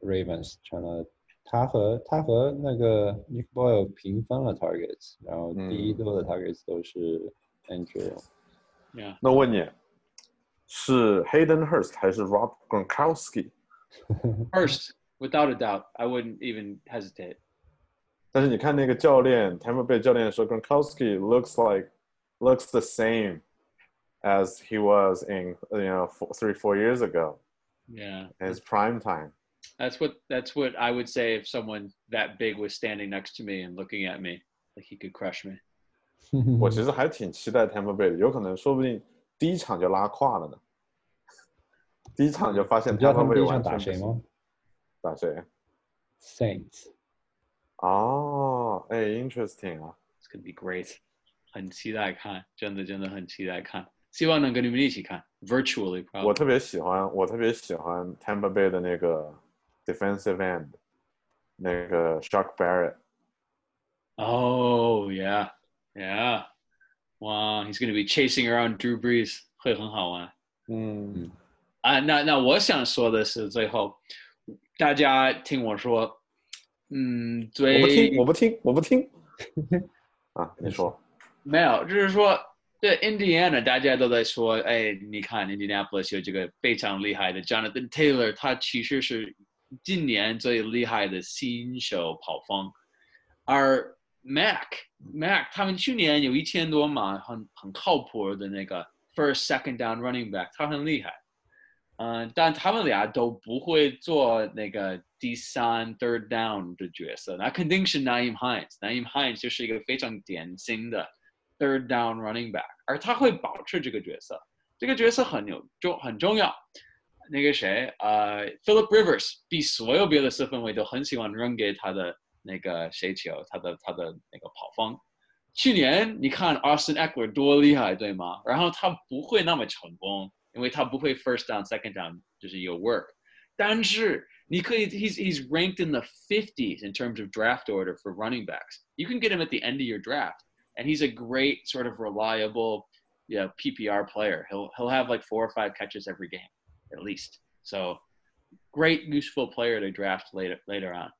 Ravens 传了，他和他和那个 Nick Boyle 平分了 targets，然后第一嗯多的 targets 都是 Andrew。 Yeah，那问你，是 Hayden Hurst 还是 Rob Gronkowski？ First, *laughs* without a doubt, I wouldn't even hesitate. 但是你看那个教练，Tampa Bay 教练说，Gronkowski looks like looks the same as he was in you know four, three four years ago Yeah, in his prime time。 that's what that's what I would say if someone that big was standing next to me and looking at me like he could crush me. *laughs* 我其实还挺期待 Tampa Bay 的，有可能说不定第一场就拉胯了呢。第一场就发现你知道他 Tampa 们第 Bay 一场完全不行打谁吗打谁？ ？Saints。哦，哎，interesting 啊。 It's gonna be great. 很期待看，真的真的很期待看， 希望能跟你们一起看，virtually 我 probably. 特别喜欢，我特别喜欢 Tampa Bay 的那个 defensive end，那个 Shark Barrett。 Oh yeah, yeah. Wow, he's gonna be chasing around Drew Brees，会很好玩。嗯啊，那那我想说的是，最后大家听我说，嗯，我最不听，我不听，我不听。啊，你说，没有，就是说， *laughs* 对 Indiana 大家都在说，哎，你看 Indianapolis 有这个非常厉害的 Jonathan Taylor，他其实是今年最厉害的新手跑锋，而 Mac Mac 他们去年有一千多码，很很靠谱的那个 first second down running back，他很厉害。嗯，但他们俩都不会做那个第三 third down 的角色，那肯定是 Na'im Hines。Na'im Hines 就是一个非常典型的 third down running back，而他会保持这个角色，这个角色很有重很重要。那个谁，呃，Philip Rivers 比所有别的四分卫都很喜欢扔给他的那个谁球，他的他的那个跑锋。去年你看 Austin Eckler 多厉害，对吗？然后他不会那么成功，因为他不会 first down、second down，就是有 work。但是你可以，he's he's ranked in the 50s in terms of draft order for running backs. You can get him at the end of your draft, and he's a great sort of reliable, yeah, PPR player. He'll he'll have like four or five catches every game, at least. So, great useful player to draft later later on.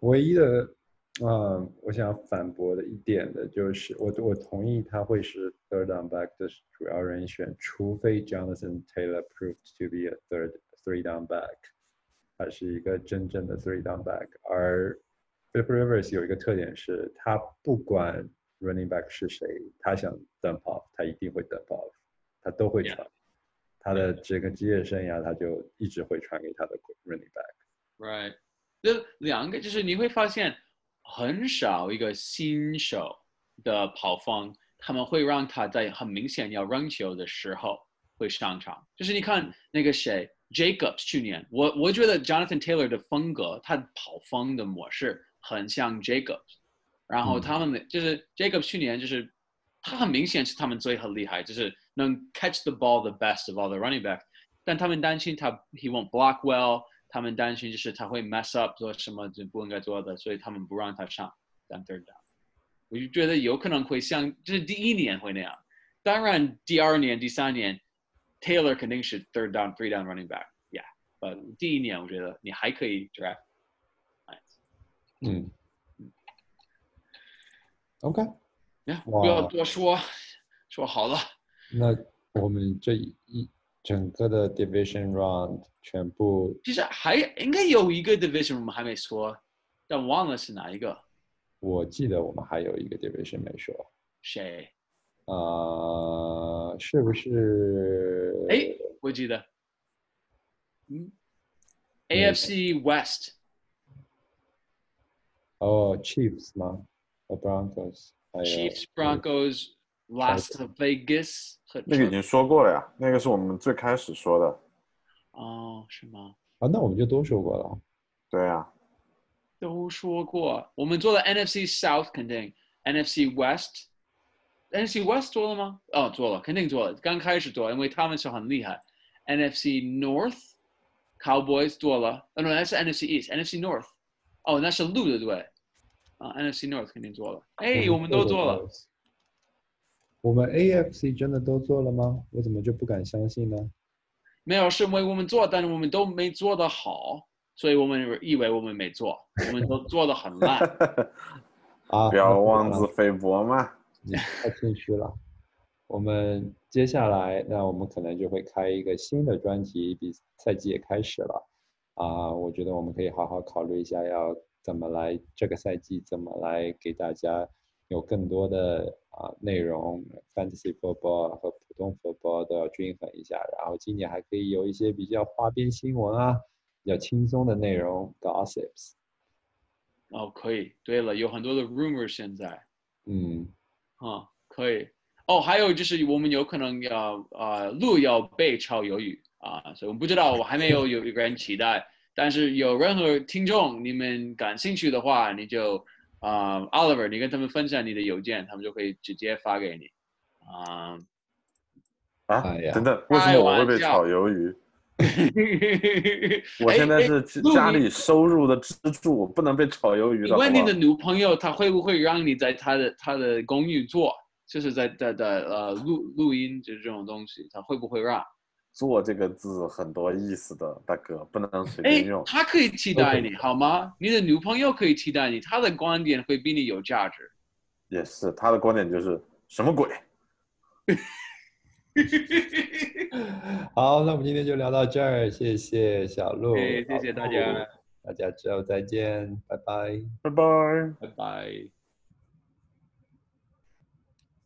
唯一的，嗯，我想反驳的一点的就是，我我同意他会是 third down back 的主要人选，除非 Jonathan Taylor proved to be a third three down back，他是一个真正的 three down back。而 Philip Rivers 有一个特点是，他不管 running back 是谁，他想 dump off，他一定会 dump off，他都会 Yeah. 传。他的这个职业生涯，他就一直会传给他的 running back。Right，这两个就是你会发现很少一个新手的跑方，他们会让他在很明显要扔球的时候会上场。就是你看那个谁 Jacobs 去年，我我觉得 Jonathan Taylor 的风格，他跑方的模式很像 Jacobs，然后嗯他们的、就是 Jacobs 去年就是他很明显是他们最很厉害，就是能 catch the ball the best of all the running back，但他们担心他 he won't block well，他们担心就是他会 mess up 做什么就不应该做的，所以他们不让他上当 third down。我就觉得有可能会像，就是第一年会那样，当然第二年、第三年 Taylor 肯定是 third down、three down running back，yeah，呃，第一年我觉得你还可以 draft。 嗯，OK，呀，哇不要多说，说好了。那我们这一整个的 division round 全部其实还应该有一个 division 我们还没说，但忘了是哪一个。我记得我们还有一个 division 没说，谁？呃，是不是？哎，我记得，嗯，AFC West 哦，Chiefs 吗？和 Broncos，还有 Chiefs Broncos Las Vegas 和那个已经说过了呀，那个是我们最开始说的。哦，是吗？啊，那我们就都说过了。对呀，都说过，我们做了 NFC South 肯定，NFC West。NFC West 做了吗？哦，做了，肯定做了。刚开始做，因为他们是很厉害。NFC North Cowboys 做了，哦，那是 NFC East，NFC North，哦，那是鹿的队。 啊，NFC North 肯定做了。哎，我们都做了。。我们 AFC 真的都做了吗？我怎么就不敢相信呢？没有，是因为我们做，但是我们都没做得好，所以我们以为我们没做，我们都做得很烂。啊，不要妄自菲薄嘛。你太谦虚了。我们接下来，那我们可能就会开一个新的专题，比赛季也开始了啊。我觉得我们可以好好考虑一下，要怎么来这个赛季怎么来给大家有更多的啊内容，fantasy football 和普通 football 都要均衡一下。然后今年还可以有一些比较花边新闻啊，比较轻松的内容 gossips。哦，可以。对了，有很多的 rumor 现在。嗯，啊，可以。哦，还有就是我们有可能要呃路要被炒鱿鱼啊，所以我们不知道，我还没有有一个人期待。但是有任何听众你们感兴趣的话，你就啊、Oliver，你跟他们分享你的邮件，他们就可以直接发给你。啊、啊哎呀，等等，为什么我会被炒鱿鱼？*laughs* 我现在是家里收入的支柱，我不能被炒鱿鱼问你的女朋友，她会不会让你在她的她的公寓做，就是在在在呃录录音就是这种东西，她会不会让？做这个字很多意思的，大哥不能随哎便用，。他可以替代你好吗？你的女朋友可以替代你，她的观点会比你有价值。也是他的观点就是什么鬼？*laughs* 好，那我们今天就聊到这儿，谢谢小鹿，哎谢谢大家大家之后再见，拜拜。拜拜。拜拜。